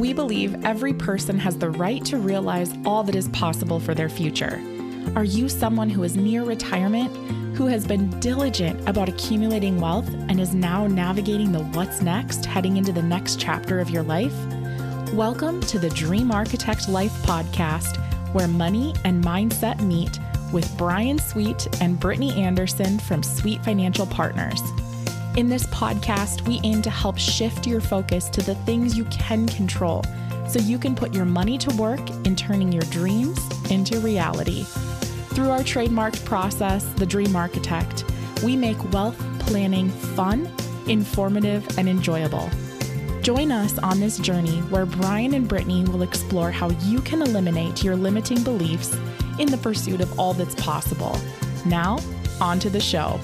we believe every person has the right to realize all that is possible for their future. Are you someone who is near retirement, who has been diligent about accumulating wealth and is now navigating the what's next heading into the next chapter of your life? Welcome to the Dream Architect Life podcast, where money and mindset meet with Brian Sweet and Brittany Anderson from Sweet Financial Partners. In this podcast, we aim to help shift your focus to the things you can control so you can put your money to work in turning your dreams into reality. Through our trademarked process, The Dream Architect, we make wealth planning fun, informative, and enjoyable. Join us on this journey where Brian and Brittany will explore how you can eliminate your limiting beliefs in the pursuit of all that's possible. Now, on to the show.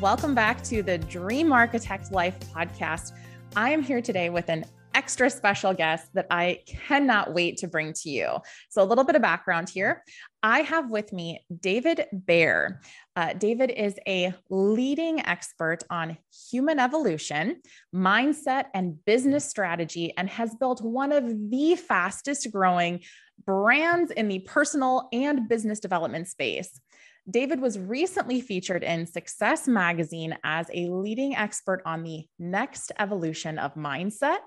Welcome back to the Dream Architect Life podcast. I am here today with an extra special guest that I cannot wait to bring to you. So, a little bit of background here. I have with me David Bayer. Uh, David is a leading expert on human evolution, mindset, and business strategy, and has built one of the fastest growing brands in the personal and business development space. David was recently featured in Success Magazine as a leading expert on the next evolution of mindset.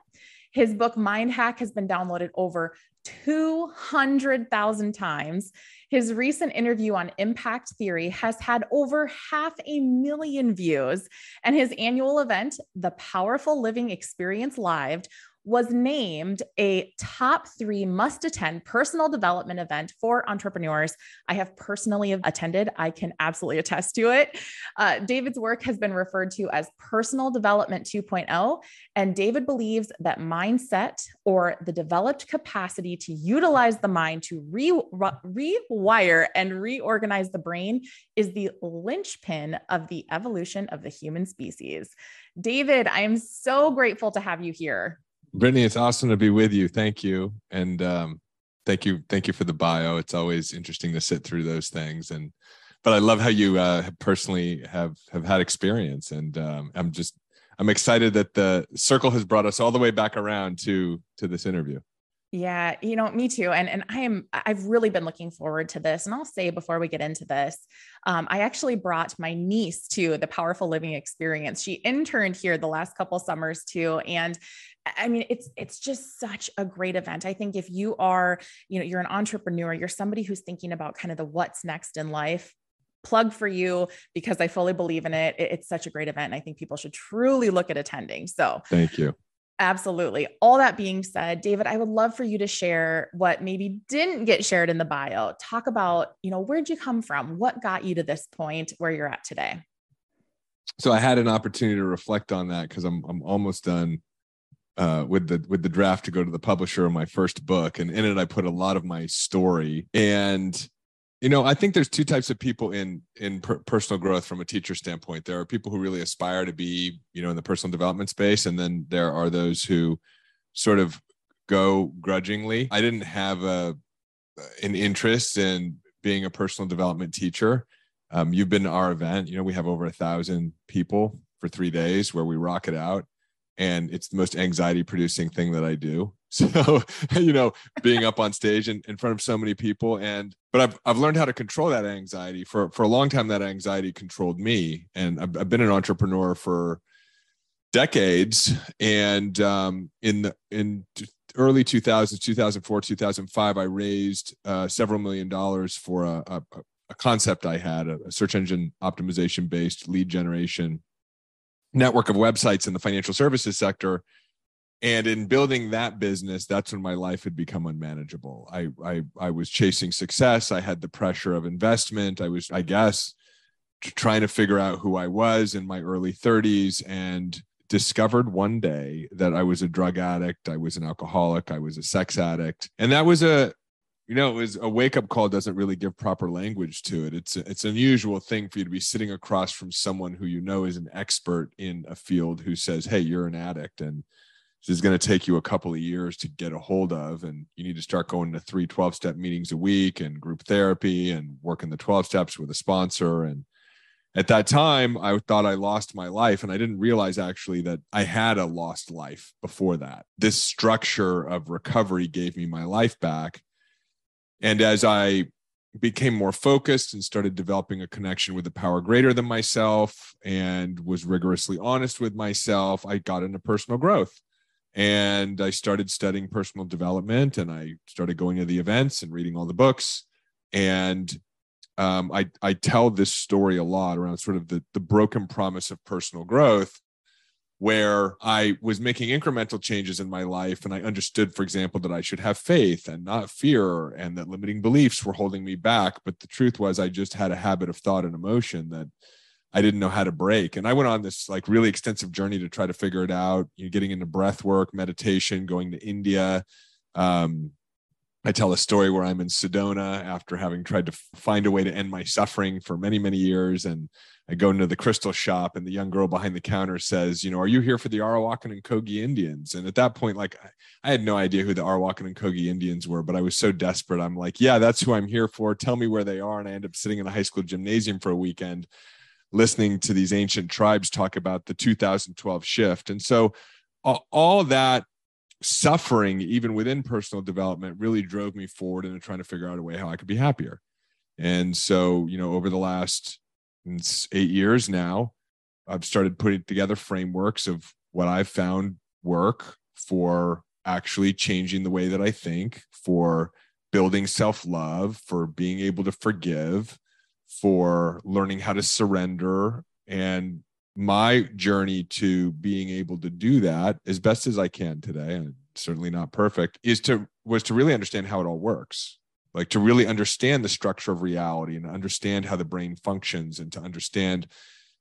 His book, Mind Hack, has been downloaded over 200,000 times. His recent interview on impact theory has had over half a million views. And his annual event, the Powerful Living Experience Live, was named a top three must attend personal development event for entrepreneurs. I have personally attended, I can absolutely attest to it. Uh, David's work has been referred to as personal development 2.0. And David believes that mindset or the developed capacity to utilize the mind to re- rewire and reorganize the brain is the linchpin of the evolution of the human species. David, I am so grateful to have you here. Brittany, it's awesome to be with you. Thank you. And um, thank you. Thank you for the bio. It's always interesting to sit through those things. And, but I love how you uh, personally have, have had experience. And um, I'm just, I'm excited that the circle has brought us all the way back around to, to this interview. Yeah, you know, me too. And and I am I've really been looking forward to this. And I'll say before we get into this, um, I actually brought my niece to the Powerful Living Experience. She interned here the last couple summers too, and I mean, it's it's just such a great event. I think if you are, you know, you're an entrepreneur, you're somebody who's thinking about kind of the what's next in life. Plug for you because I fully believe in it. It's such a great event. And I think people should truly look at attending. So, thank you. Absolutely. All that being said, David, I would love for you to share what maybe didn't get shared in the bio. Talk about, you know, where'd you come from? What got you to this point where you're at today? So I had an opportunity to reflect on that because I'm I'm almost done uh, with the with the draft to go to the publisher of my first book, and in it I put a lot of my story. And you know, I think there's two types of people in in per- personal growth from a teacher standpoint. There are people who really aspire to be, you know, in the personal development space, and then there are those who sort of go grudgingly. I didn't have a an interest in being a personal development teacher. Um, you've been to our event. You know, we have over a thousand people for three days where we rock it out and it's the most anxiety producing thing that I do. So, you know, being up on stage in, in front of so many people and but I've I've learned how to control that anxiety. For for a long time that anxiety controlled me and I've, I've been an entrepreneur for decades and um in the in early 2000s 2004 2005 I raised uh, several million dollars for a, a, a concept I had a, a search engine optimization based lead generation network of websites in the financial services sector. And in building that business that's when my life had become unmanageable. I, I i was chasing success. I had the pressure of investment. I was i guess trying to figure out who i was in my early 30s and discovered one day that i was a drug addict i was an alcoholic i was a sex addict. And that was a you know, was a wake up call doesn't really give proper language to it. It's it's an unusual thing for you to be sitting across from someone who you know is an expert in a field who says, "Hey, you're an addict," and this is going to take you a couple of years to get a hold of and you need to start going to three 12 step meetings a week and group therapy and working the 12 steps with a sponsor. And at that time i thought i lost my life and i didn't realize actually that i had a lost life before that. This structure of recovery gave me my life back and as i became more focused and started developing a connection with a power greater than myself and was rigorously honest with myself i got into personal growth. And i started studying personal development and i started going to the events and reading all the books. And um, I, I tell this story a lot around sort of the, the broken promise of personal growth where I was making incremental changes in my life. And I understood, for example, that I should have faith and not fear, and that limiting beliefs were holding me back. But the truth was, I just had a habit of thought and emotion that I didn't know how to break. And I went on this like really extensive journey to try to figure it out, you know, getting into breath work, meditation, going to India, um, I tell a story where I'm in Sedona after having tried to find a way to end my suffering for many, many years. And I go into the crystal shop, and the young girl behind the counter says, You know, are you here for the Arawakan and Kogi Indians? And at that point, like, I had no idea who the Arawakan and Kogi Indians were, but I was so desperate. I'm like, Yeah, that's who I'm here for. Tell me where they are. And I end up sitting in a high school gymnasium for a weekend listening to these ancient tribes talk about the 2012 shift. And so, all that suffering even within personal development really drove me forward into trying to figure out a way how i could be happier. And so you know over the last mm, eight years now i've started putting together frameworks of what i've found work for actually changing the way that i think for building self-love for being able to forgive for learning how to surrender and my journey to being able to do that as best as I can today, and certainly not perfect, is to was to really understand how it all works. Like to really understand the structure of reality and understand how the brain functions and to understand,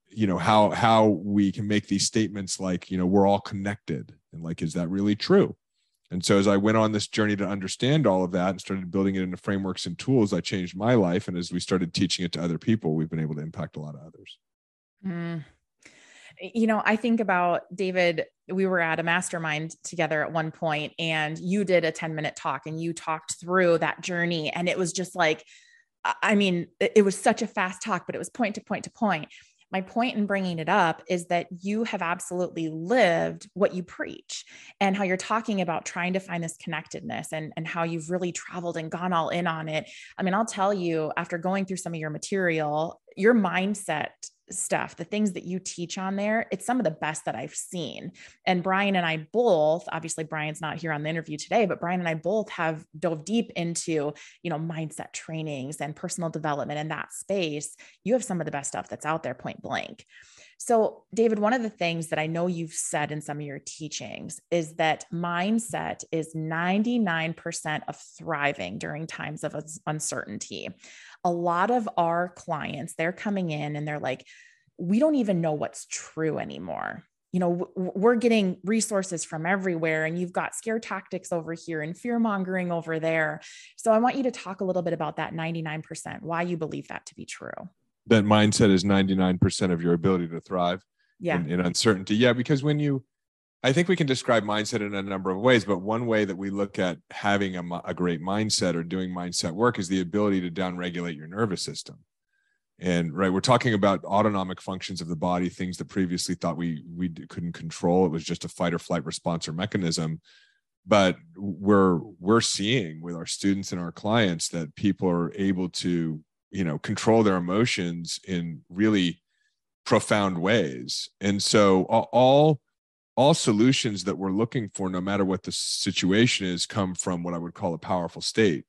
you know, how how we can make these statements like, you know, we're all connected. And like, is that really true? And so as I went on this journey to understand all of that and started building it into frameworks and tools, I changed my life. And as we started teaching it to other people, we've been able to impact a lot of others. Mm you know, I think about David, we were at a mastermind together at one point and you did a 10 minute talk and you talked through that journey. And it was just like, I mean, it was such a fast talk, but it was point to point to point. My point in bringing it up is that you have absolutely lived what you preach and how you're talking about trying to find this connectedness and, and how you've really traveled and gone all in on it. I mean, I'll tell you, after going through some of your material, your mindset stuff, the things that you teach on there, it's some of the best that I've seen. And Brian and I both, obviously Brian's not here on the interview today, but Brian and I both have dove deep into, you know, mindset trainings and personal development in that space. You have some of the best stuff that's out there point blank. So, David, one of the things that I know you've said in some of your teachings is that mindset is 99% of thriving during times of uncertainty a lot of our clients, they're coming in and they're like, we don't even know what's true anymore. You know, we're getting resources from everywhere, and you've got scare tactics over here and fear mongering over there. So, I want you to talk a little bit about that 99%, why you believe that to be true. That mindset is 99% of your ability to thrive yeah. in, in uncertainty. Yeah, because when you, I think we can describe mindset in a number of ways, but one way that we look at having a, a great mindset or doing mindset work is the ability to downregulate your nervous system. And right, we're talking about autonomic functions of the body, things that previously thought we we couldn't control. It was just a fight or flight response or mechanism. But we're we're seeing with our students and our clients that people are able to, you know, control their emotions in really profound ways. And so all all solutions that we're looking for, no matter what the situation is, come from what I would call a powerful state.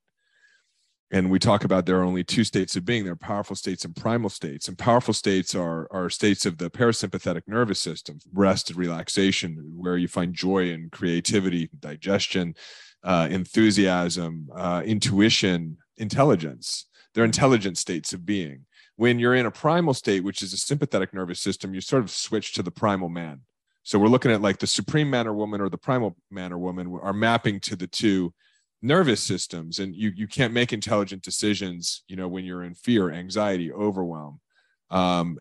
And we talk about there are only two states of being. There are powerful states and primal states. And powerful states are, are states of the parasympathetic nervous system, rest and relaxation, where you find joy and creativity, digestion, uh, enthusiasm, uh, intuition, intelligence. They're intelligent states of being. When you're in a primal state, which is a sympathetic nervous system, you sort of switch to the primal man so we're looking at like the supreme man or woman or the primal man or woman are mapping to the two nervous systems and you you can't make intelligent decisions you know when you're in fear anxiety overwhelm. Um,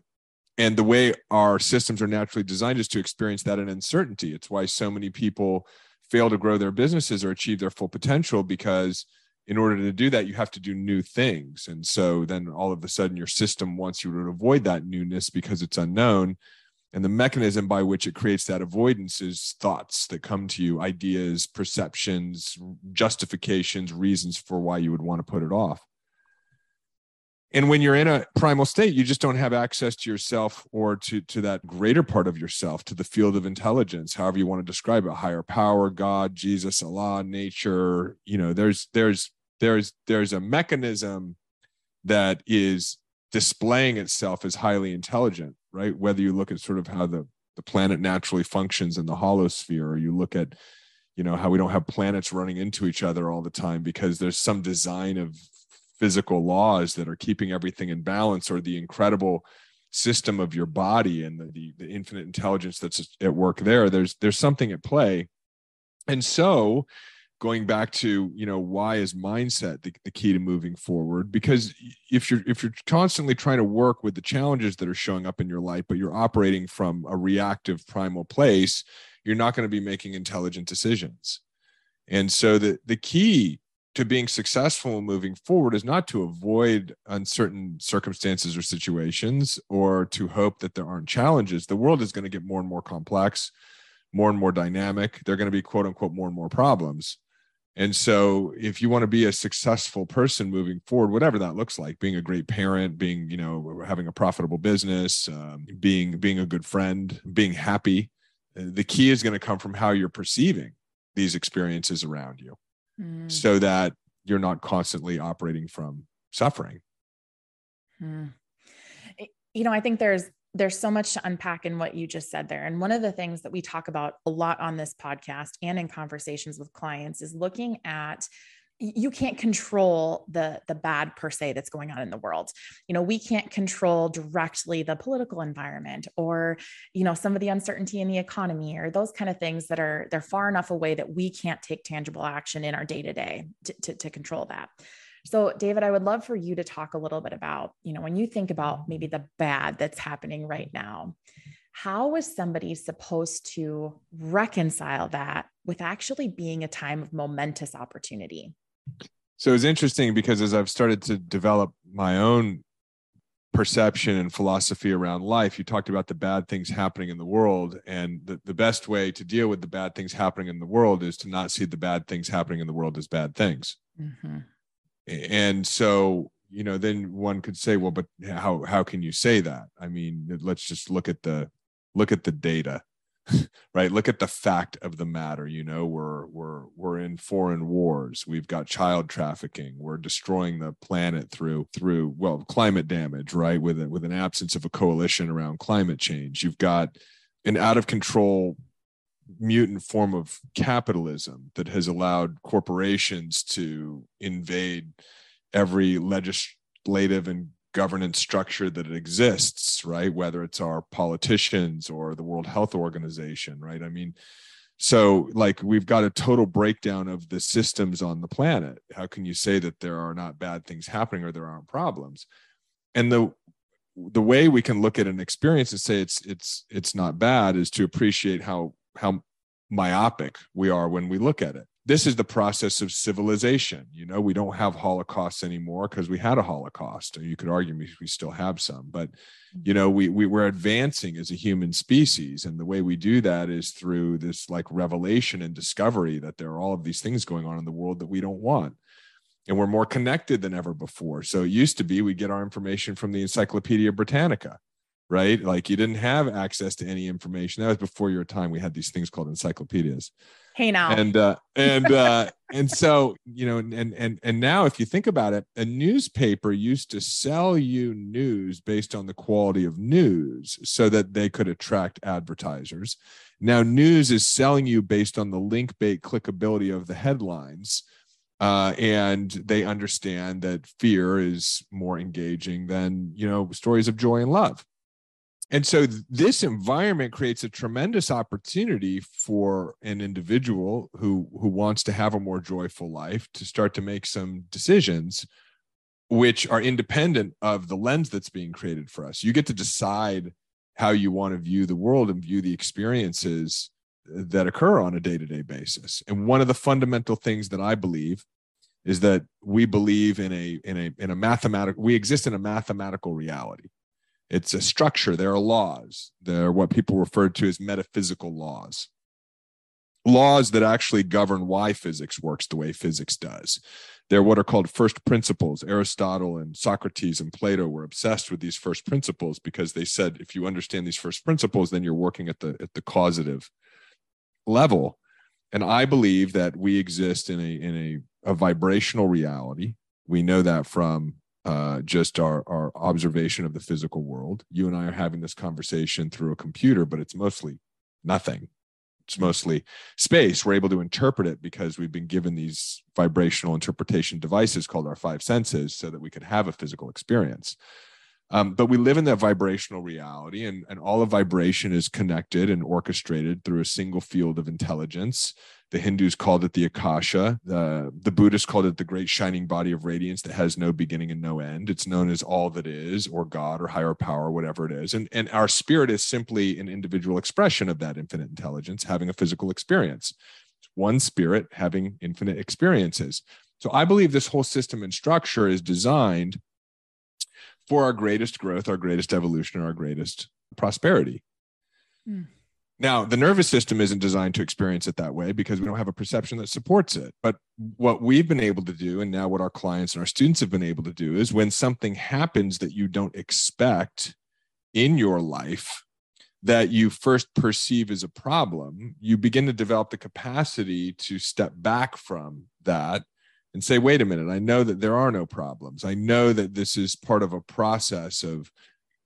and the way our systems are naturally designed is to experience that in uncertainty. It's why so many people fail to grow their businesses or achieve their full potential because in order to do that you have to do new things. And so then all of a sudden your system wants you to avoid that newness because it's unknown and the mechanism by which it creates that avoidance is thoughts that come to you ideas perceptions justifications reasons for why you would want to put it off. And when you're in a primal state you just don't have access to yourself or to to that greater part of yourself to the field of intelligence however you want to describe it higher power god jesus allah nature you know there's there's there's there's a mechanism that is displaying itself as highly intelligent right? Whether you look at sort of how the the planet naturally functions in the holosphere or you look at you know how we don't have planets running into each other all the time because there's some design of physical laws that are keeping everything in balance or the incredible system of your body and the, the, the infinite intelligence that's at work there there's there's something at play. And so going back to you know why is mindset the, the key to moving forward because if you're if you're constantly trying to work with the challenges that are showing up in your life but you're operating from a reactive primal place you're not going to be making intelligent decisions and so the the key to being successful moving forward is not to avoid uncertain circumstances or situations or to hope that there aren't challenges. The world is going to get more and more complex, more and more dynamic. There are going to be quote unquote more and more problems. And so if you want to be a successful person moving forward, whatever that looks like, being a great parent, being, you know, having a profitable business, um, being, being a good friend, being happy, uh, the key is going to come from how you're perceiving these experiences around you. Mm. so that you're not constantly operating from suffering. Mm. You know, I think there's there's so much to unpack in what you just said there. And one of the things that we talk about a lot on this podcast and in conversations with clients is looking at you can't control the the bad per se that's going on in the world you know we can't control directly the political environment or you know some of the uncertainty in the economy or those kind of things that are they're far enough away that we can't take tangible action in our day to day to control that so david i would love for you to talk a little bit about you know when you think about maybe the bad that's happening right now how is somebody supposed to reconcile that with actually being a time of momentous opportunity so it's interesting because as I've started to develop my own perception and philosophy around life, you talked about the bad things happening in the world. And the, the best way to deal with the bad things happening in the world is to not see the bad things happening in the world as bad things. Mm-hmm. And so, you know, then one could say, well, but how how can you say that? I mean, let's just look at the look at the data. right? Look at the fact of the matter you know? We're we're we're in foreign wars. We've got child trafficking. We're destroying the planet through through well climate damage right? With it with an absence of a coalition around climate change. You've got an out of control mutant form of capitalism that has allowed corporations to invade every legislative and governance structure that exists, right? Whether it's our politicians or the World Health Organization, right? I mean, so like we've got a total breakdown of the systems on the planet. How can you say that there are not bad things happening or there aren't problems? And the the way we can look at an experience and say it's it's it's not bad is to appreciate how how myopic we are when we look at it this is the process of civilization. You know, we don't have holocausts anymore because we had a holocaust. You could argue we still have some, but you know, we, we we're advancing as a human species, and the way we do that is through this like revelation and discovery that there are all of these things going on in the world that we don't want. And we're more connected than ever before. So it used to be we get our information from the Encyclopedia Britannica, right? Like you didn't have access to any information. That was before your time. We had these things called encyclopedias hey now and uh and uh and so you know and and and now if you think about it a newspaper used to sell you news based on the quality of news so that they could attract advertisers now news is selling you based on the link bait clickability of the headlines uh, and they understand that fear is more engaging than you know stories of joy and love and so this environment creates a tremendous opportunity for an individual who who wants to have a more joyful life to start to make some decisions which are independent of the lens that's being created for us. You get to decide how you want to view the world and view the experiences uh, that occur on a day-to-day basis and one of the fundamental things that i believe is that we believe in a in a in a mathematical we exist in a mathematical reality it's a structure. There are laws. There are what people refer to as metaphysical laws. Laws that actually govern why physics works the way physics does. They're what are called first principles. Aristotle and socrates and plato were obsessed with these first principles because they said if you understand these first principles then you're working at the at the causative level. And i believe that we exist in a in a, a vibrational reality. We know that from uh, just our our observation of the physical world. You and i are having this conversation through a computer but it's mostly nothing. It's mostly space. We're able to interpret it because we've been given these vibrational interpretation devices called our five senses so that we can have a physical experience um, but we live in that vibrational reality, and, and all of vibration is connected and orchestrated through a single field of intelligence. The Hindus called it the Akasha. The, the Buddhists called it the great shining body of radiance that has no beginning and no end. It's known as all that is, or God, or higher power, whatever it is. And, and our spirit is simply an individual expression of that infinite intelligence having a physical experience. One spirit having infinite experiences. So I believe this whole system and structure is designed for our greatest growth, our greatest evolution, our greatest prosperity. Mm. Now, the nervous system isn't designed to experience it that way because we don't have a perception that supports it. But what we've been able to do, and now what our clients and our students have been able to do, is when something happens that you don't expect in your life, that you first perceive as a problem, you begin to develop the capacity to step back from that and say, wait a minute, I know that there are no problems. I know that this is part of a process of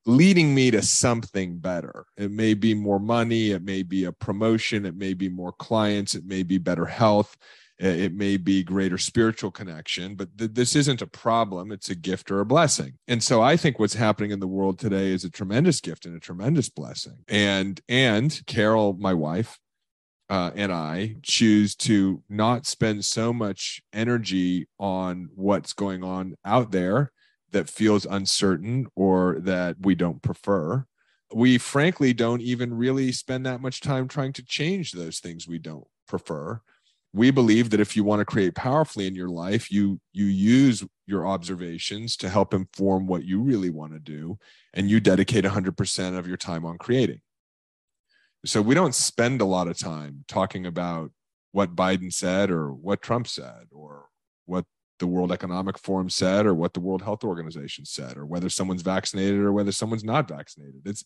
leading me to something better. It may be more money, it may be a promotion, it may be more clients, it may be better health, eh, it may be greater spiritual connection, but th- this isn't a problem, it's a gift or a blessing. And so I think what's happening in the world today is a tremendous gift and a tremendous blessing. And and Carol, my wife, uh, and I choose to not spend so much energy on what's going on out there that feels uncertain or that we don't prefer. We frankly don't even really spend that much time trying to change those things we don't prefer. We believe that if you want to create powerfully in your life, you you use your observations to help inform what you really want to do and you dedicate 100% of your time on creating so we don't spend a lot of time talking about what Biden said or what Trump said or what the World Economic Forum said or what the World Health Organization said or whether someone's vaccinated or whether someone's not vaccinated. It's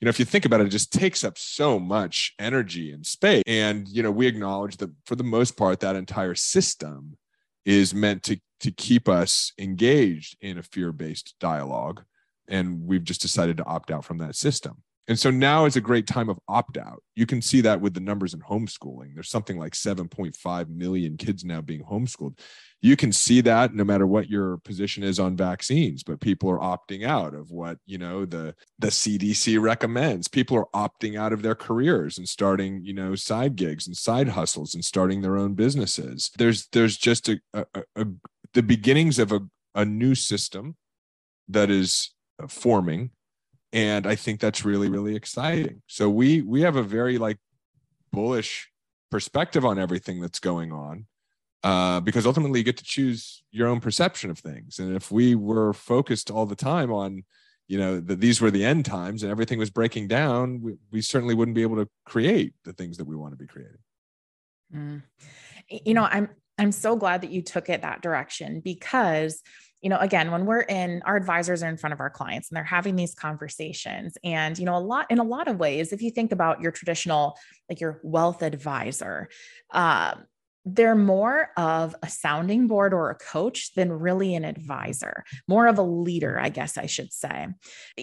you know if you think about it, it just takes up so much energy and space. And you know we acknowledge that for the most part that entire system is meant to to keep us engaged in a fear-based dialogue and we've just decided to opt out from that system and so now is a great time of opt out. You can see that with the numbers in homeschooling. There's something like 7.5 million kids now being homeschooled. You can see that no matter what your position is on vaccines, but people are opting out of what, you know, the the CDC recommends. People are opting out of their careers and starting, you know, side gigs and side hustles and starting their own businesses. There's there's just a, a, a the beginnings of a, a new system that is forming and i think that's really really exciting. So we we have a very like bullish perspective on everything that's going on uh, because ultimately you get to choose your own perception of things. And if we were focused all the time on you know that these were the end times and everything was breaking down we, we certainly wouldn't be able to create the things that we want to be creating. Mm. you know i'm i'm so glad that you took it that direction because you know again when we're in our advisors are in front of our clients and they're having these conversations and you know a lot in a lot of ways if you think about your traditional like your wealth advisor um, they're more of a sounding board or a coach than really an advisor, more of a leader, I guess I should say.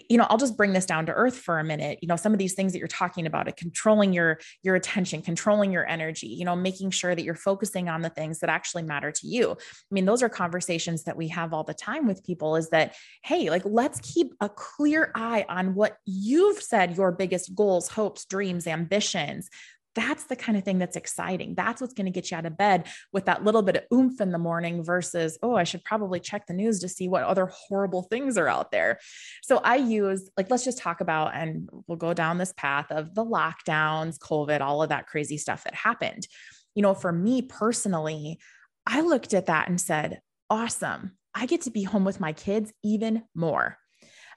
You know, I'll just bring this down to earth for a minute. You know, some of these things that you're talking about, it controlling your your attention, controlling your energy, you know, making sure that you're focusing on the things that actually matter to you. I mean, those are conversations that we have all the time with people is that, hey, like let's keep a clear eye on what you've said your biggest goals, hopes, dreams, ambitions that's the kind of thing that's exciting. That's what's going to get you out of bed with that little bit of oomph in the morning versus, oh, I should probably check the news to see what other horrible things are out there. So I use, like, let's just talk about, and we'll go down this path of the lockdowns, COVID, all of that crazy stuff that happened. You know, for me personally, I looked at that and said, awesome. I get to be home with my kids even more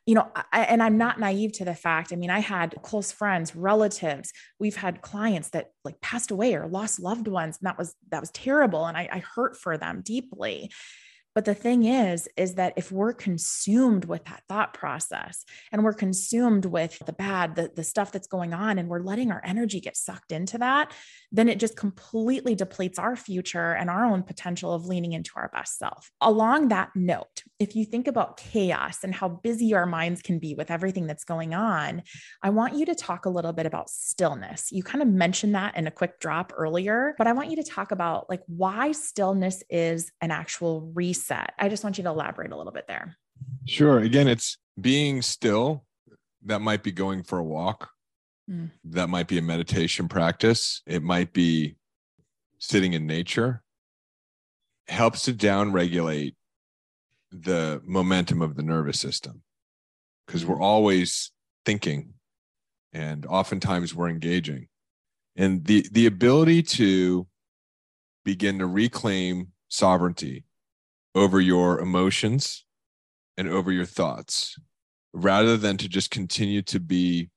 you know, I, and I'm not naive to the fact. I mean, I had close friends, relatives. We've had clients that like passed away or lost loved ones, and that was that was terrible, and I, I hurt for them deeply. But the thing is, is that if we're consumed with that thought process and we're consumed with the bad, the, the stuff that's going on, and we're letting our energy get sucked into that, then it just completely depletes our future and our own potential of leaning into our best self. Along that note, if you think about chaos and how busy our minds can be with everything that's going on, I want you to talk a little bit about stillness. You kind of mentioned that in a quick drop earlier, but I want you to talk about like why stillness is an actual reset. I just want you to elaborate a little bit there. Sure. Again, it's being still. That might be going for a walk Mm. That might be a meditation practice. It might be sitting in nature. Helps to downregulate the momentum of the nervous system because we're always thinking and oftentimes we're engaging. And the, the ability to begin to reclaim sovereignty over your emotions and over your thoughts rather than to just continue to be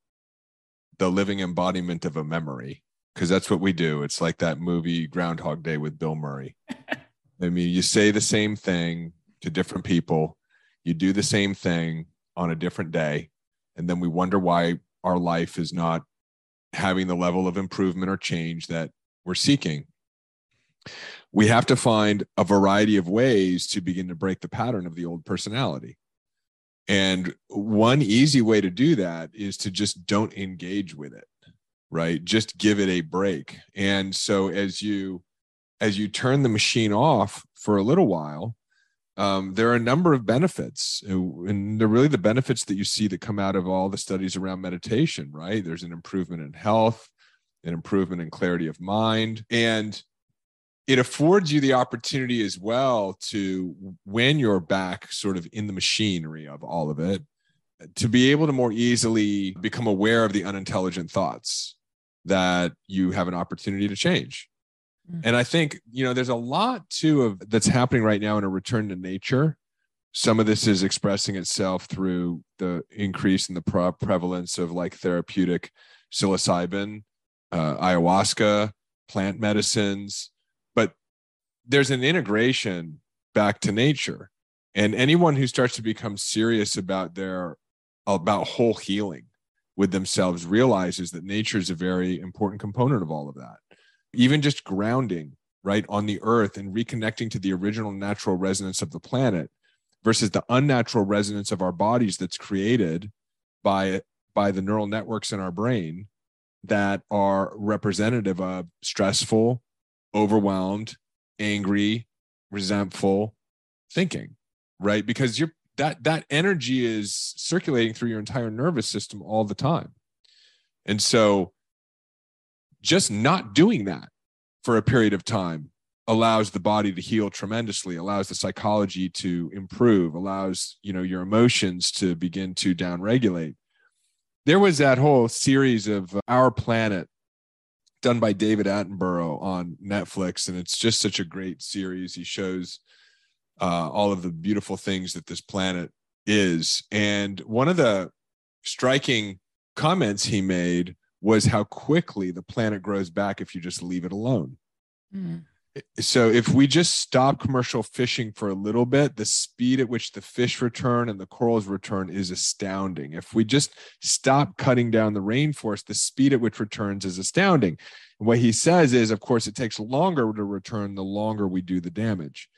the living embodiment of a memory because that's what we do. It's like that movie Groundhog Day with Bill Murray. I mean, you say the same thing to different people, you do the same thing on a different day, and then we wonder why our life is not having the level of improvement or change that we're seeking. We have to find a variety of ways to begin to break the pattern of the old personality. And one easy way to do that is to just don't engage with it, right? Just give it a break. And so as you as you turn the machine off for a little while, um, there are a number of benefits, and they're really the benefits that you see that come out of all the studies around meditation, right? There's an improvement in health, an improvement in clarity of mind, and it affords you the opportunity as well to when you're back sort of in the machinery of all of it to be able to more easily become aware of the unintelligent thoughts that you have an opportunity to change mm-hmm. and i think you know there's a lot too of that's happening right now in a return to nature some of this is expressing itself through the increase in the pre- prevalence of like therapeutic psilocybin uh, ayahuasca plant medicines there's an integration back to nature. And anyone who starts to become serious about their about whole healing with themselves realizes that nature is a very important component of all of that. Even just grounding right on the earth and reconnecting to the original natural resonance of the planet versus the unnatural resonance of our bodies that's created by by the neural networks in our brain that are representative of stressful overwhelmed angry, resentful thinking, right? Because you're that that energy is circulating through your entire nervous system all the time. And so just not doing that for a period of time allows the body to heal tremendously allows the psychology to improve allows you know your emotions to begin to downregulate there was that whole series of our planet done by David Attenborough on Netflix, and it's just such a great series. He shows uh, all of the beautiful things that this planet is, and one of the striking comments he made was how quickly the planet grows back if you just leave it alone. Mm so if we just stop commercial fishing for a little bit the speed at which the fish return and the corals return is astounding. If we just stop cutting down the rainforest the speed at which returns is astounding. What he says is of course it takes longer to return the longer we do the damage.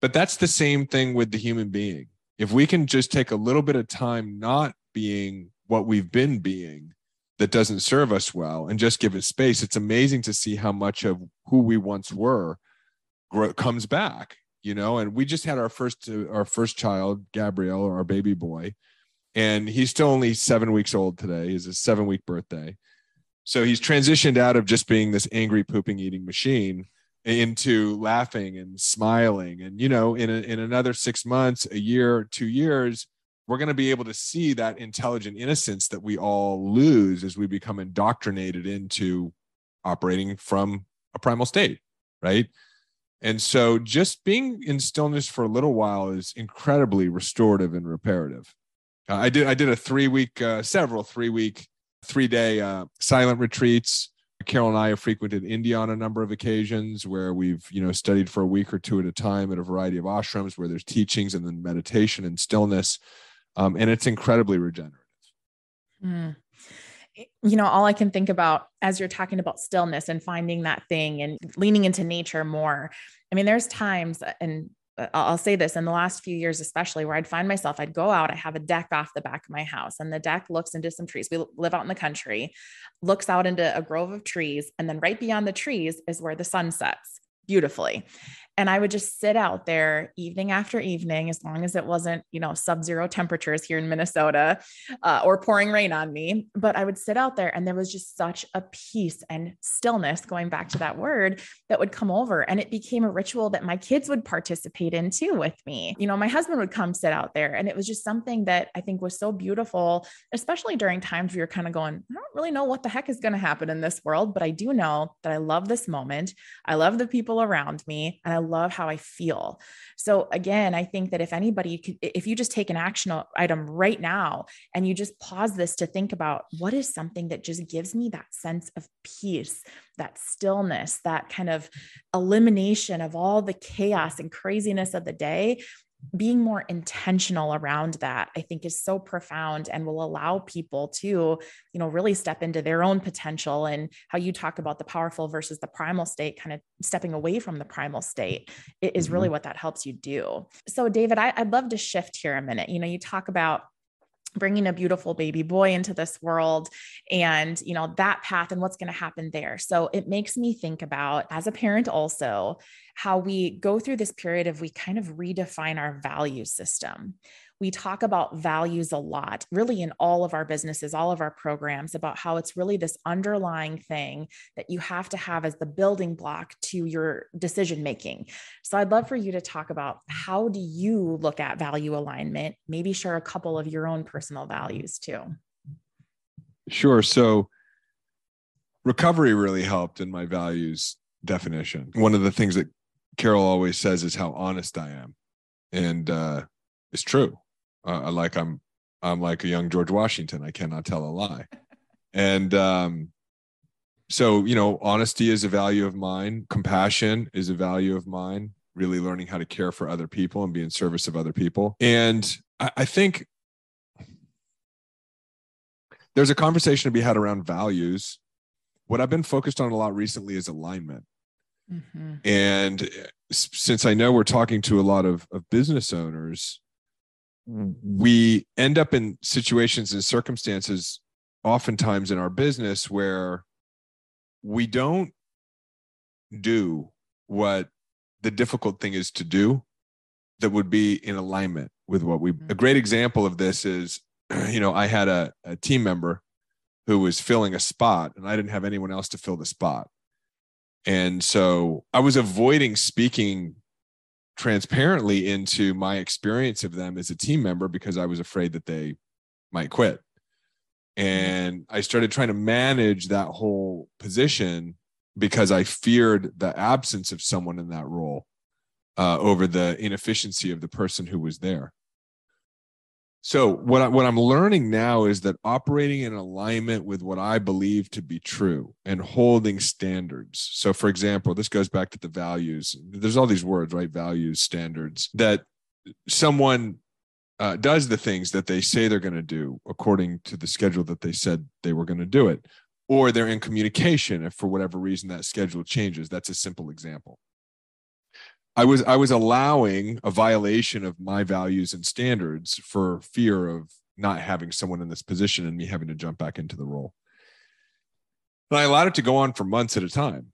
But that's the same thing with the human being. If we can just take a little bit of time not being what we've been being that doesn't serve us well and just give it space it's amazing to see how much of who we once were comes back you know and we just had our first uh, our first child gabriel our baby boy and he's still only seven weeks old today is his seven week birthday So he's transitioned out of just being this angry, pooping, eating machine into laughing and smiling. And, you know, in, a, in another six months, a year, two years, we're going to be able to see that intelligent innocence that we all lose as we become indoctrinated into operating from a primal state, right? And so just being in stillness for a little while is incredibly restorative and reparative. Uh, I did I did a three week, uh, several three week, three day uh, silent retreats. Carol and I have frequented India on a number of occasions where we've you know studied for a week or two at a time at a variety of ashrams where there's teachings and then meditation and stillness, um, and it's incredibly regenerative. Mm you know, all I can think about as you're talking about stillness and finding that thing and leaning into nature more. I mean, there's times, and uh, I'll say this in the last few years, especially where I'd find myself, I'd go out, I have a deck off the back of my house, and the deck looks into some trees. We live out in the country, looks out into a grove of trees. And then right beyond the trees is where the sun sets beautifully. And I would just sit out there evening after evening, as long as it wasn't, you know, sub zero temperatures here in Minnesota uh, or pouring rain on me. But I would sit out there and there was just such a peace and stillness, going back to that word, that would come over. And it became a ritual that my kids would participate in too with me. You know, my husband would come sit out there. And it was just something that I think was so beautiful, especially during times where you're kind of going, I don't really know what the heck is going to happen in this world, but I do know that I love this moment. I love the people around me. And I love how I feel. So again, I think that if anybody could, if you just take an action item right now and you just pause this to think about what is something that just gives me that sense of peace, that stillness, that kind of elimination of all the chaos and craziness of the day, being more intentional around that i think is so profound and will allow people to you know really step into their own potential and how you talk about the powerful versus the primal state kind of stepping away from the primal state is really mm-hmm. what that helps you do so david I, i'd love to shift here a minute you know you talk about bringing a beautiful baby boy into this world and you know that path and what's going to happen there. So it makes me think about as a parent also how we go through this period of we kind of redefine our value system we talk about values a lot, really in all of our businesses, all of our programs, about how it's really this underlying thing that you have to have as the building block to your decision making. So I'd love for you to talk about how do you look at value alignment, maybe share a couple of your own personal values too. Sure. So recovery really helped in my values definition. One of the things that Carol always says is how honest I am. And uh, it's true uh, like I'm I'm like a young George Washington. I cannot tell a lie. And um, so, you know, honesty is a value of mine. Compassion is a value of mine. Really learning how to care for other people and be in service of other people. And I, I think there's a conversation to be had around values. What I've been focused on a lot recently is alignment. Mm-hmm. And since I know we're talking to a lot of, of business owners, we end up in situations and circumstances oftentimes in our business where we don't do what the difficult thing is to do that would be in alignment with what we a mm-hmm. great example of this is you know i had a, a team member who was filling a spot and i didn't have anyone else to fill the spot and so i was avoiding speaking transparently into my experience of them as a team member because I was afraid that they might quit. Mm-hmm. And I started trying to manage that whole position because I feared the absence of someone in that role uh, over the inefficiency of the person who was there. So what I, what I'm learning now is that operating in alignment with what I believe to be true and holding standards. So for example, this goes back to the values. There's all these words, right? Values, standards that someone uh, does the things that they say they're going to do according to the schedule that they said they were going to do it, or they're in communication if for whatever reason that schedule changes. That's a simple example. I was I was allowing a violation of my values and standards for fear of not having someone in this position and me having to jump back into the role. But I allowed it to go on for months at a time.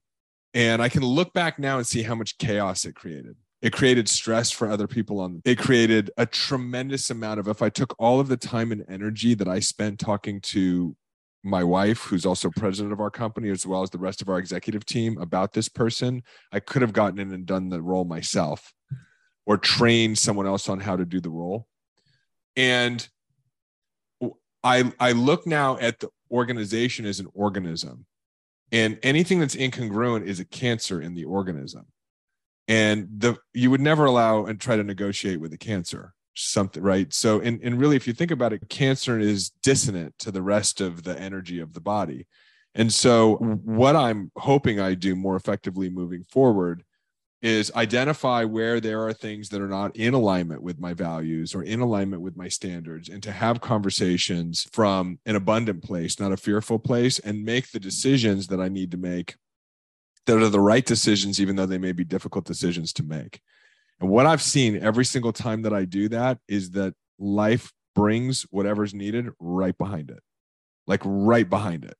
And I can look back now and see how much chaos it created. It created stress for other people on it created a tremendous amount of if I took all of the time and energy that I spent talking to my wife, who's also president of our company, as well as the rest of our executive team about this person, I could have gotten in and done the role myself or trained someone else on how to do the role. And I, I look now at the organization as an organism, and anything that's incongruent is a cancer in the organism. And the you would never allow and try to negotiate with a cancer something right? So and, and really if you think about it cancer is dissonant to the rest of the energy of the body. And so what i'm hoping i do more effectively moving forward is identify where there are things that are not in alignment with my values or in alignment with my standards and to have conversations from an abundant place not a fearful place and make the decisions that i need to make that are the right decisions even though they may be difficult decisions to make and what I've seen every single time that I do that is that life brings whatever's needed right behind it, like right behind it.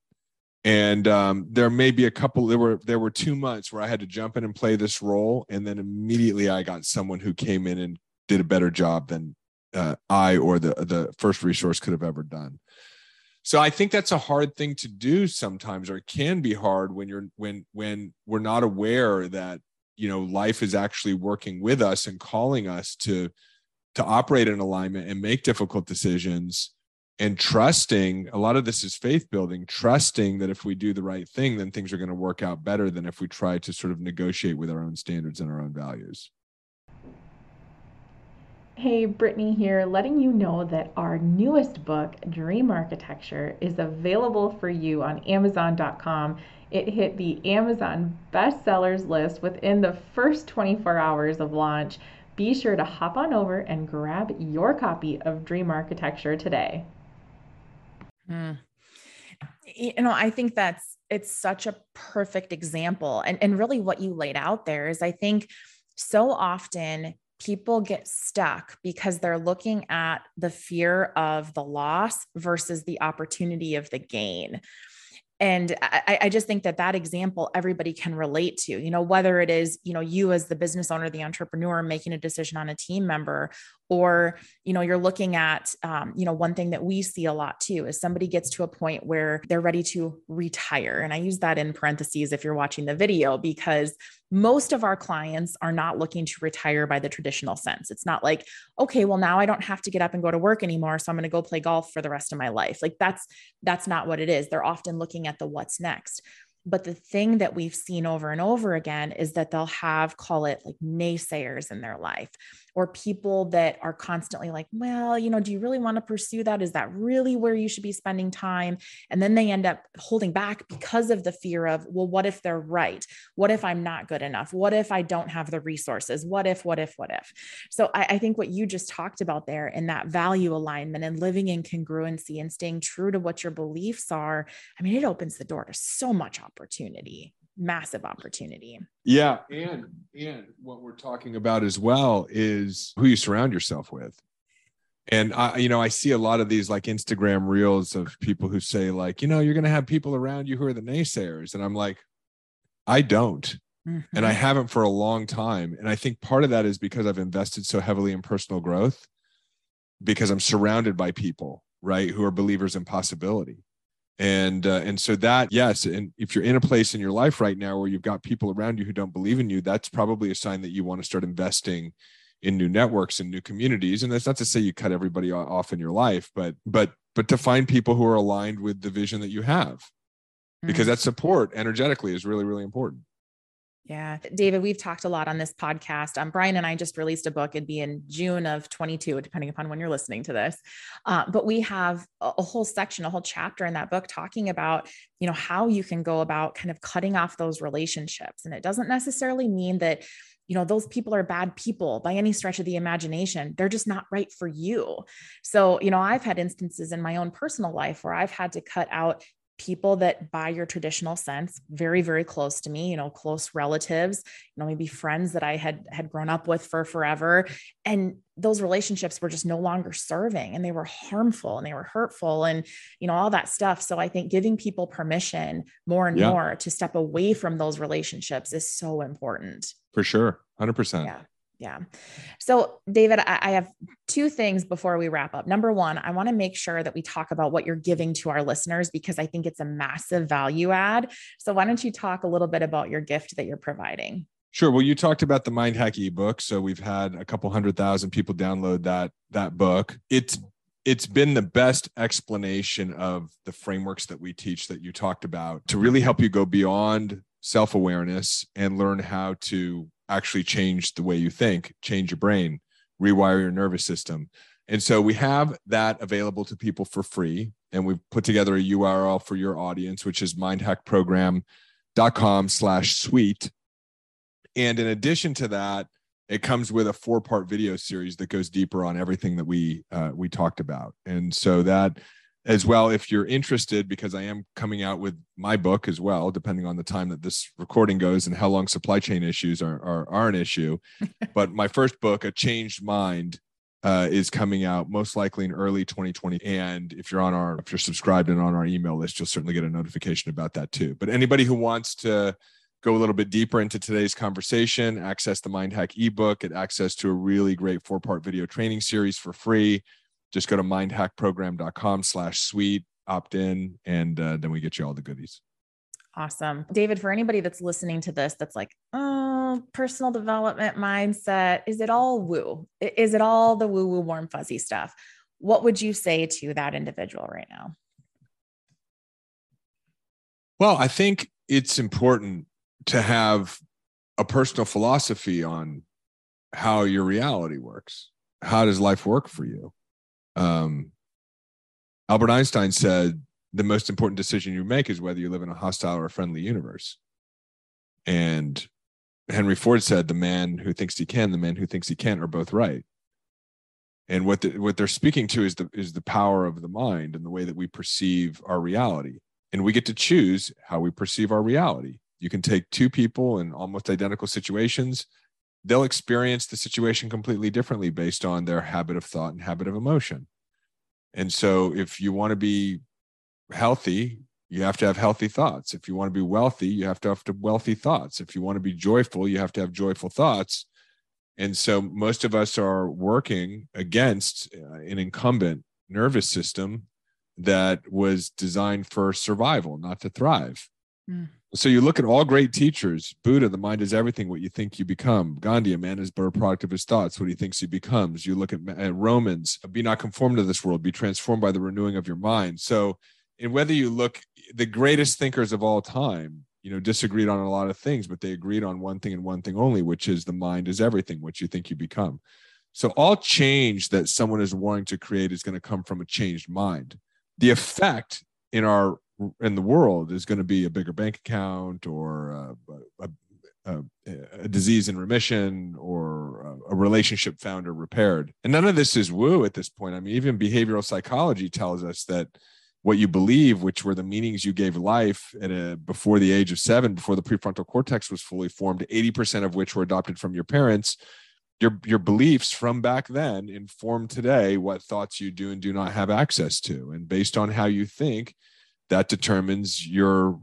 And um, there may be a couple. There were there were two months where I had to jump in and play this role, and then immediately I got someone who came in and did a better job than uh, I or the the first resource could have ever done. So I think that's a hard thing to do sometimes, or it can be hard when you're when when we're not aware that you know life is actually working with us and calling us to to operate in alignment and make difficult decisions and trusting a lot of this is faith building trusting that if we do the right thing then things are going to work out better than if we try to sort of negotiate with our own standards and our own values. Hey, Brittany here, letting you know that our newest book, Dream Architecture, is available for you on Amazon.com it hit the Amazon bestsellers list within the first 24 hours of launch. Be sure to hop on over and grab your copy of Dream Architecture today. Hmm. You know, I think that's it's such a perfect example. And, and really what you laid out there is I think so often people get stuck because they're looking at the fear of the loss versus the opportunity of the gain and I, I, just think that that example everybody can relate to you know whether it is you know you as the business owner the entrepreneur making a decision on a team member or you know you're looking at um, you know one thing that we see a lot too is somebody gets to a point where they're ready to retire. And i use that in parentheses if you're watching the video because most of our clients are not looking to retire by the traditional sense. It's not like okay well now i don't have to get up and go to work anymore so i'm going to go play golf for the rest of my life. Like that's that's not what it is. They're often looking at the what's next. But the thing that we've seen over and over again is that they'll have, call it like naysayers in their life or people that are constantly like, well, you know, do you really want to pursue that? Is that really where you should be spending time? And then they end up holding back because of the fear of, well, what if they're right? What if I'm not good enough? What if I don't have the resources? What if, what if, what if? So I, I think what you just talked about there in that value alignment and living in congruency and staying true to what your beliefs are, I mean, it opens the door to so much opportunity massive opportunity. Yeah, and and what we're talking about as well is who you surround yourself with. And I, you know, I see a lot of these like Instagram reels of people who say, like, you know, you're going to have people around you who are the naysayers. And I'm like, I don't. Mm-hmm. And I mm-hmm. haven't for a long time. And I think part of that is because I've invested so heavily in personal growth, because I'm surrounded by people, right, who are believers in possibility and uh, and so that yes and if you're in a place in your life right now where you've got people around you who don't believe in you that's probably a sign that you want to start investing in new networks and new communities. And that's not to say you cut everybody off in your life but but but to find people who are aligned with the vision that you have. Because mm-hmm. that support energetically is really really important yeah. David, we've talked a lot on this podcast. Um, Brian and I just released a book. It'd be in June of 22, depending upon when you're listening to this. Uh, but we have a, a whole section, a whole chapter in that book talking about, you know, how you can go about kind of cutting off those relationships. And it doesn't necessarily mean that you know those people are bad people by any stretch of the imagination they're just not right for you so you know i've had instances in my own personal life where i've had to cut out people that by your traditional sense very very close to me you know close relatives you know maybe friends that i had had grown up with for forever. And those relationships were just no longer serving and they were harmful and they were hurtful and you know all that stuff. So i think giving people permission more and yeah. more to step away from those relationships is so important. For sure. 100% yeah Yeah. So, David, I, have two things before we wrap up. Number one, I want to make sure that we talk about what you're giving to our listeners because I think it's a massive value add. So, why don't you talk a little bit about your gift that you're providing? Sure. Well, you talked about the Mind Hack ebook, so we've had a couple hundred thousand people download that that book. It's it's been the best explanation of the frameworks that we teach that you talked about to really help you go beyond self-awareness and learn how to actually change the way you think, change your brain, rewire your nervous system. And so we have that available to people for free. And we've put together a URL for your audience, which is mindhackprogram.com slash sweet. And in addition to that, it comes with a four part video series that goes deeper on everything that we uh, we talked about. And so that as well if you're interested because i am coming out with my book as well depending on the time that this recording goes and how long supply chain issues are are, are an issue. But my first book a changed mind uh, is coming out most likely in early 2020 and if you're on our if you're subscribed and on our email list you'll certainly get a notification about that too. But anybody who wants to go a little bit deeper into today's conversation access the mind hack ebook get access to a really great four part video training series for free just go to mindhackprogram.com slash sweet, opt in, and uh, then we get you all the goodies. Awesome. David, for anybody that's listening to this, that's like, oh, personal development mindset, is it all woo? Is it all the woo woo warm fuzzy stuff? What would you say to that individual right now? Well, I think it's important to have a personal philosophy on how your reality works. How does life work for you? Um, Albert Einstein said the most important decision you make is whether you live in a hostile or a friendly universe. And Henry Ford said, "The man who thinks he can, the man who thinks he can't, are both right." And what the, what they're speaking to is the is the power of the mind and the way that we perceive our reality, and we get to choose how we perceive our reality. You can take two people in almost identical situations they'll experience the situation completely differently based on their habit of thought and habit of emotion. And so if you want to be healthy, you have to have healthy thoughts. If you want to be wealthy, you have to have wealthy thoughts. If you want to be joyful, you have to have joyful thoughts. And so most of us are working against uh, an incumbent nervous system that was designed for survival, not to thrive. Mm. So you look at all great teachers, Buddha, the mind is everything, what you think you become. Gandhi, a man is but a product of his thoughts, what he thinks he becomes. You look at, at Romans, be not conformed to this world, be transformed by the renewing of your mind. So, and whether you look, the greatest thinkers of all time, you know, disagreed on a lot of things, but they agreed on one thing and one thing only, which is the mind is everything, what you think you become. So all change that someone is wanting to create is going to come from a changed mind. The effect in our in the world is going to be a bigger bank account or uh, a, a, a, a disease in remission or a, relationship found or repaired. And none of this is woo at this point. I mean, even behavioral psychology tells us that what you believe, which were the meanings you gave life at a, before the age of seven, before the prefrontal cortex was fully formed, 80% of which were adopted from your parents, your your beliefs from back then inform today what thoughts you do and do not have access to and based on how you think that determines your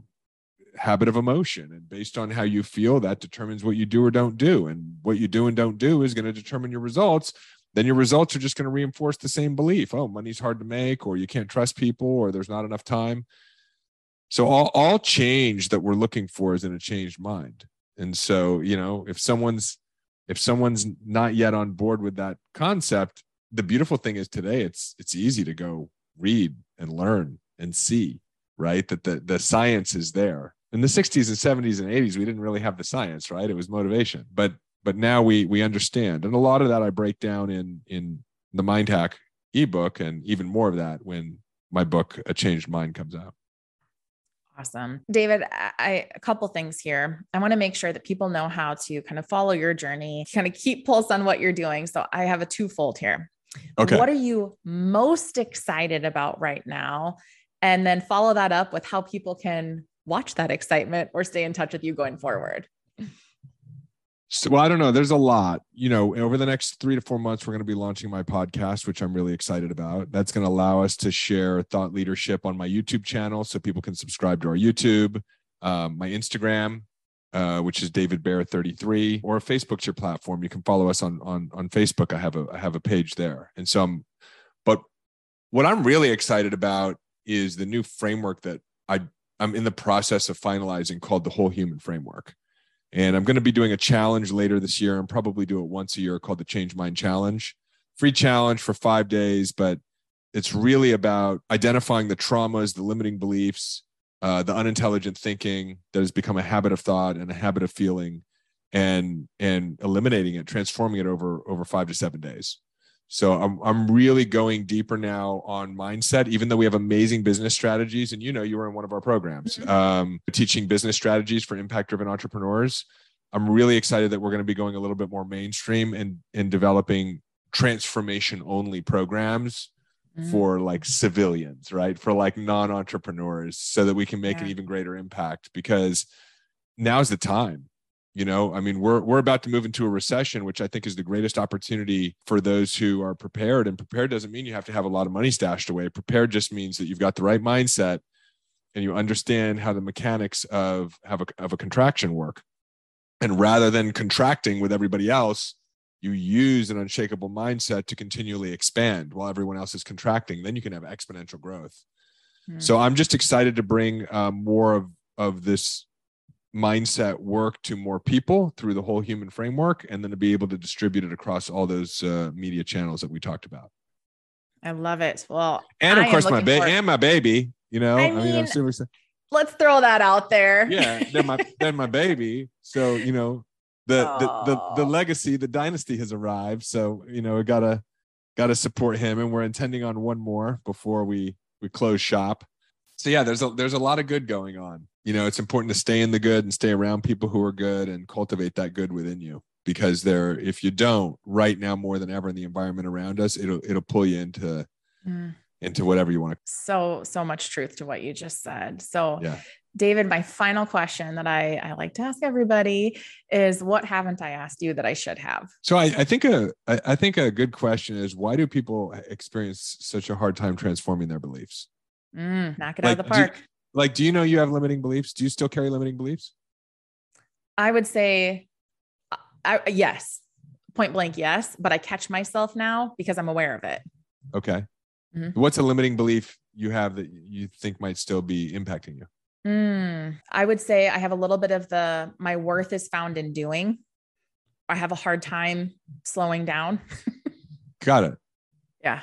habit of emotion. And based on how you feel that determines what you do or don't do. And what you do and don't do is going to determine your results. Then your results are just going to reinforce the same belief. Oh money's hard to make or you can't trust people or there's not enough time. So all, all change that we're looking for is in a changed mind. And so you know if someone's if someone's not yet on board with that concept the beautiful thing is today it's it's easy to go read and learn and see right? That the the science is there. In the 60s and 70s and 80s, we didn't really have the science, right? It was motivation. But but now we we understand. And a lot of that I break down in in the Mind Hack ebook and even more of that when my book A Changed Mind comes out. Awesome. David, I a couple things here. I want to make sure that people know how to kind of follow your journey, kind of keep pulse on what you're doing. So I have a twofold here. Okay. What are you most excited about right now? And then follow that up with how people can watch that excitement or stay in touch with you going forward. So, well, I don't know. There's a lot. You know, over the next three to four months, we're going to be launching my podcast, which I'm really excited about. That's going to allow us to share thought leadership on my YouTube channel so people can subscribe to our YouTube, um, my Instagram, uh, which is David Bayer 33, or Facebook's your platform. You can follow us on on on Facebook. I have a I have a page there, and so I'm. But what I'm really excited about is the new framework that I I'm in the process of finalizing called the Whole Human Framework. And I'm going to be doing a challenge later this year and probably do it once a year called the Change Mind Challenge. Free challenge for five days, but it's really about identifying the traumas, the limiting beliefs, uh, the unintelligent thinking that has become a habit of thought and a habit of feeling, and and eliminating it, transforming it over over five to seven days. So I'm I'm really going deeper now on mindset, even though we have amazing business strategies. And you know, you were in one of our programs, mm-hmm. um, teaching business strategies for impact-driven entrepreneurs. I'm really excited that we're going to be going a little bit more mainstream and in developing transformation only programs mm. for like civilians, right? For like non-entrepreneurs, so that we can make yeah. an even greater impact because now's the time you know i mean we're we're about to move into a recession which i think is the greatest opportunity for those who are prepared. And prepared doesn't mean you have to have a lot of money stashed away. Prepared just means that you've got the right mindset and you understand how the mechanics of have a, of a contraction work. And rather than contracting with everybody else you use an unshakable mindset to continually expand while everyone else is contracting. Then you can have exponential growth. Mm-hmm. so i'm just excited to bring uh, more of of this mindset work to more people through the whole human framework and then to be able to distribute it across all those uh, media channels that we talked about. I love it. Well and of I course my baby and my baby you know? I mean, I mean i'm super let's throw that out there. Yeah then my then my baby. So you know the, the the the legacy the dynasty has arrived. So you know we gotta gotta support him and we're intending on one more before we we close shop. So yeah there's a there's a lot of good going on you know it's important to stay in the good and stay around people who are good and cultivate that good within you because there if you don't right now more than ever in the environment around us it'll it'll pull you into mm. into whatever you want to so so much truth to what you just said so yeah David, my final question that I, I like to ask everybody is what haven't I asked you that I should have? So I, I think a I, I think a good question is why do people experience such a hard time transforming their beliefs? Mm, knock it like, out of the park. Do, like do you know you have limiting beliefs? Do you still carry limiting beliefs? I would say I, yes. Point blank yes but i catch myself now because i'm aware of it. Okay. Mm-hmm. what's a limiting belief you have that you think might still be impacting you? Mm, i would say i have a little bit of the my worth is found in doing. I have a hard time slowing down. Got it. Yeah.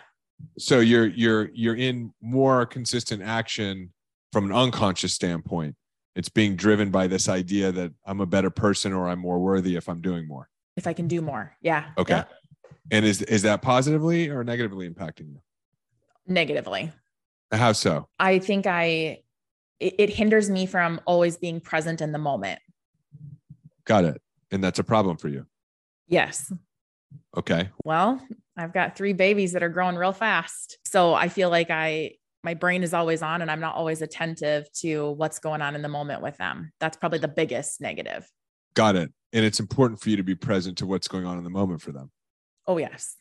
So you're you're you're in more consistent action from an unconscious standpoint it's being driven by this idea that i'm a better person or i'm more worthy if i'm doing more. If i can do more. Yeah. Okay. Yeah. and is is that positively or negatively impacting you? Negatively. How so? I think i it, it hinders me from always being present in the moment. Got it. And that's a problem for you? Yes. Okay. Well i've got three babies that are growing real fast. So i feel like i my brain is always on and I'm not always attentive to what's going on in the moment with them. That's probably the biggest negative. Got it. And it's important for you to be present to what's going on in the moment for them. Oh, yes.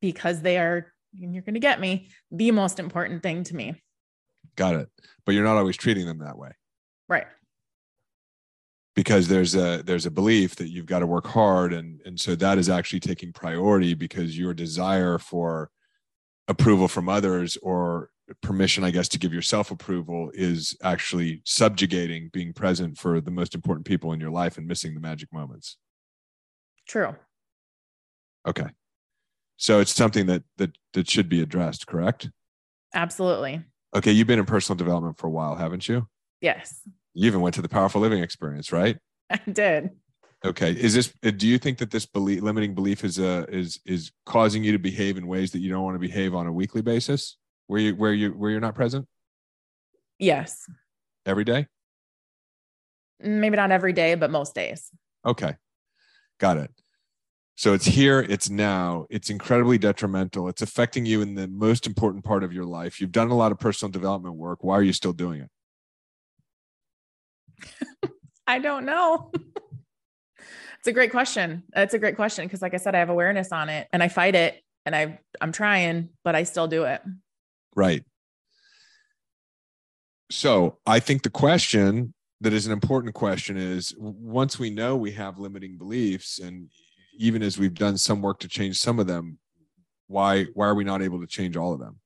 Because they are, and you're going to get me, the most important thing to me. Got it. But you're not always treating them that way. Right. Because there's a there's a belief that you've got to work hard and and so that is actually taking priority because your desire for approval from others or permission, I guess, to give yourself approval is actually subjugating being present for the most important people in your life and missing the magic moments. True. Okay. So it's something that that that should be addressed, correct? Absolutely. Okay, you've been in personal development for a while, haven't you? Yes. You even went to the powerful living experience, right? I did. Okay. Is this do you think that this belief limiting belief is uh is is causing you to behave in ways that you don't want to behave on a weekly basis? Where you where you where you're not present? Yes. Every day? Maybe not every day, but most days. Okay. Got it. So it's here, it's now, it's incredibly detrimental. It's affecting you in the most important part of your life. You've done a lot of personal development work. Why are you still doing it? I don't know. it's a great question. It's a great question because like I said I have awareness on it and I fight it and I I'm trying, but I still do it. Right. So I think the question that is an important question is once we know we have limiting beliefs and even as we've done some work to change some of them why why are we not able to change all of them?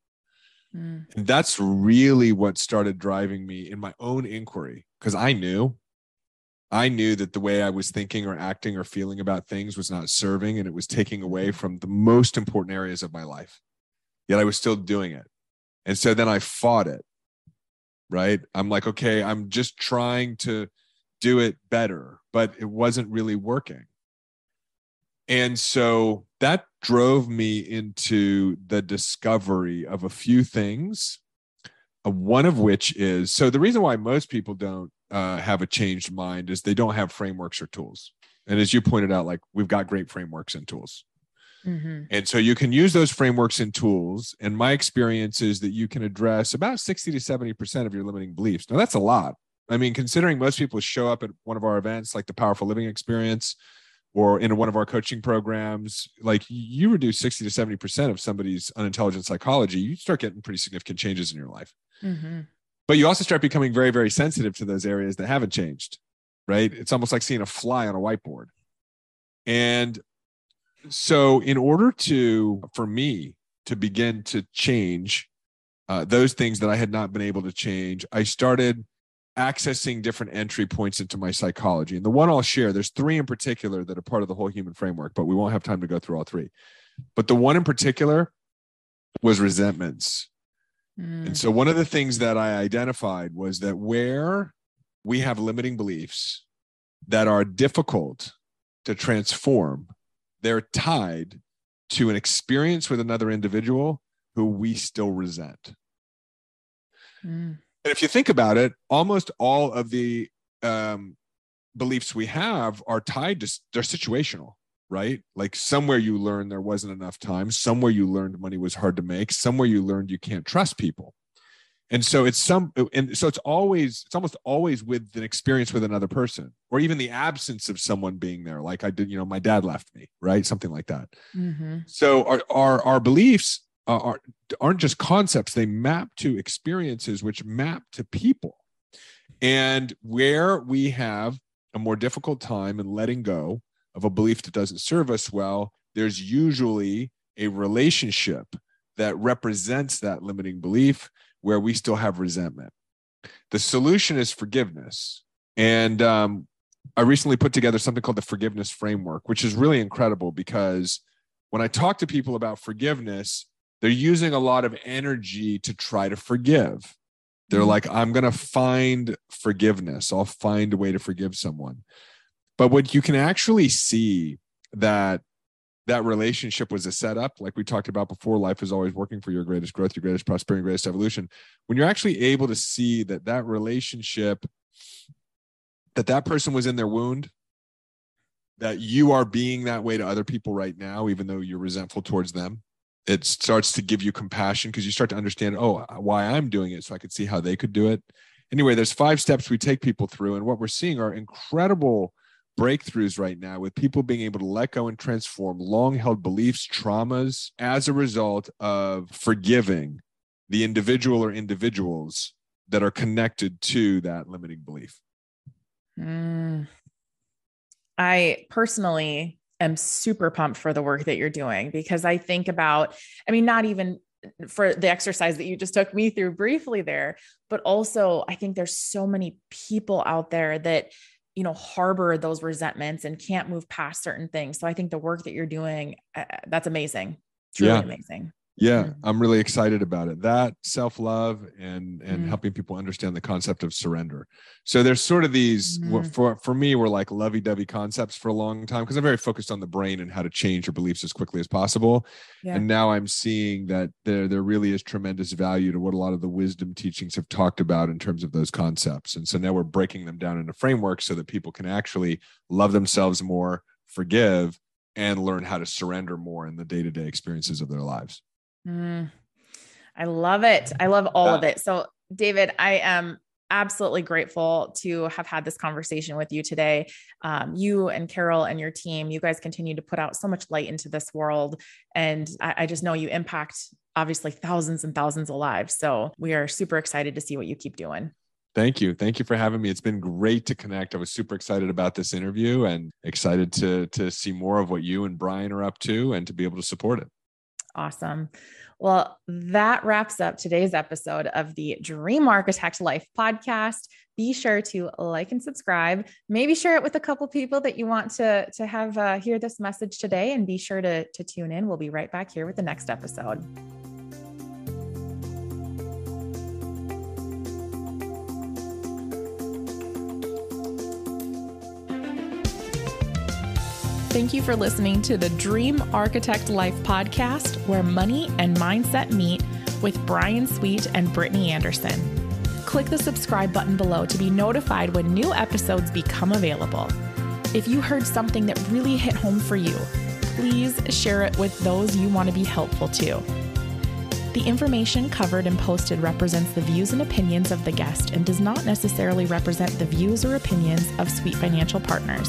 Mm. and that's really what started driving me in my own inquiry because i knew. I knew that the way i was thinking or acting or feeling about things was not serving and it was taking away from the most important areas of my life. Yet i was still doing it and so then i fought it right i'm like okay i'm just trying to do it better but it wasn't really working and so that drove me into the discovery of a few things, uh, one of which is so the reason why most people don't uh, have a changed mind is they don't have frameworks or tools. And as you pointed out, like we've got great frameworks and tools. Mm-hmm. And so you can use those frameworks and tools. And my experience is that you can address about 60 to 70% of your limiting beliefs. Now, that's a lot. I mean, considering most people show up at one of our events, like the Powerful Living Experience, or in one of our coaching programs, like you reduce 60 to 70% of somebody's unintelligent psychology, you start getting pretty significant changes in your life. Mm-hmm. But you also start becoming very, very sensitive to those areas that haven't changed, right? It's almost like seeing a fly on a whiteboard. And so, in order to, for me to begin to change uh, those things that I had not been able to change, I started accessing different entry points into my psychology. And the one I'll share, there's three in particular that are part of the whole human framework, but we won't have time to go through all three. But the one in particular was resentments. Mm. And so one of the things that I identified was that where we have limiting beliefs that are difficult to transform, they're tied to an experience with another individual who we still resent. Mm. And if you think about it, almost all of the um, beliefs we have are tied to they're situational, right? Like somewhere you learned there wasn't enough time, somewhere you learned money was hard to make, somewhere you learned you can't trust people. And so it's some, and so it's always, it's almost always with an experience with another person, or even the absence of someone being there. Like I did, you know, my dad left me, right? Something like that. Mm-hmm. So our, our our beliefs are, aren't just concepts, they map to experiences, which map to people. And where we have a more difficult time in letting go of a belief that doesn't serve us well, there's usually a relationship that represents that limiting belief where we still have resentment. The solution is forgiveness. And um, I recently put together something called the forgiveness framework, which is really incredible because when I talk to people about forgiveness, they're using a lot of energy to try to forgive. They're mm-hmm. like, I'm going to find forgiveness. I'll find a way to forgive someone. But what you can actually see that that relationship was a setup, like we talked about before, life is always working for your greatest growth, your greatest prosperity, and greatest evolution. When you're actually able to see that that relationship, that that person was in their wound, that you are being that way to other people right now, even though you're resentful towards them, it starts to give you compassion because you start to understand oh uh, why i'm doing it so i could see how they could do it anyway there's five steps we take people through and what we're seeing are incredible breakthroughs right now with people being able to let go and transform long held beliefs traumas as a result of forgiving the individual or individuals that are connected to that limiting belief mm. i personally am super pumped for the work that you're doing because I think about, I mean, not even for the exercise that you just took me through briefly there, but also I think there's so many people out there that, you know, harbor those resentments and can't move past certain things. So I think the work that you're doing, uh, that's amazing. Truly yeah. amazing yeah mm-hmm. i'm really excited about it that self-love and and mm. helping people understand the concept of surrender so there's sort of these mm. for for me were like lovey-dovey concepts for a long time because i'm very focused on the brain and how to change your beliefs as quickly as possible yeah. and now i'm seeing that there there really is tremendous value to what a lot of the wisdom teachings have talked about in terms of those concepts and so now we're breaking them down into frameworks so that people can actually love themselves more forgive and learn how to surrender more in the day-to-day experiences of their lives Mm, I love it. I love all of it. So, David, I am absolutely grateful to have had this conversation with you today. Um, you and Carol and your team, you guys continue to put out so much light into this world. And I, I just know you impact obviously thousands and thousands of lives. So we are super excited to see what you keep doing. Thank you. Thank you for having me. It's been great to connect. I was super excited about this interview and excited to to see more of what you and Brian are up to and to be able to support it. Awesome. Well, that wraps up today's episode of the Dream Architect Life podcast. Be sure to like and subscribe. Maybe share it with a couple people that you want to, to have uh, hear this message today, and be sure to, to tune in. We'll be right back here with the next episode. Thank you for listening to the Dream Architect Life podcast, where money and mindset meet with Brian Sweet and Brittany Anderson. Click the subscribe button below to be notified when new episodes become available. If you heard something that really hit home for you, please share it with those you want to be helpful to. The information covered and posted represents the views and opinions of the guest and does not necessarily represent the views or opinions of Sweet Financial Partners.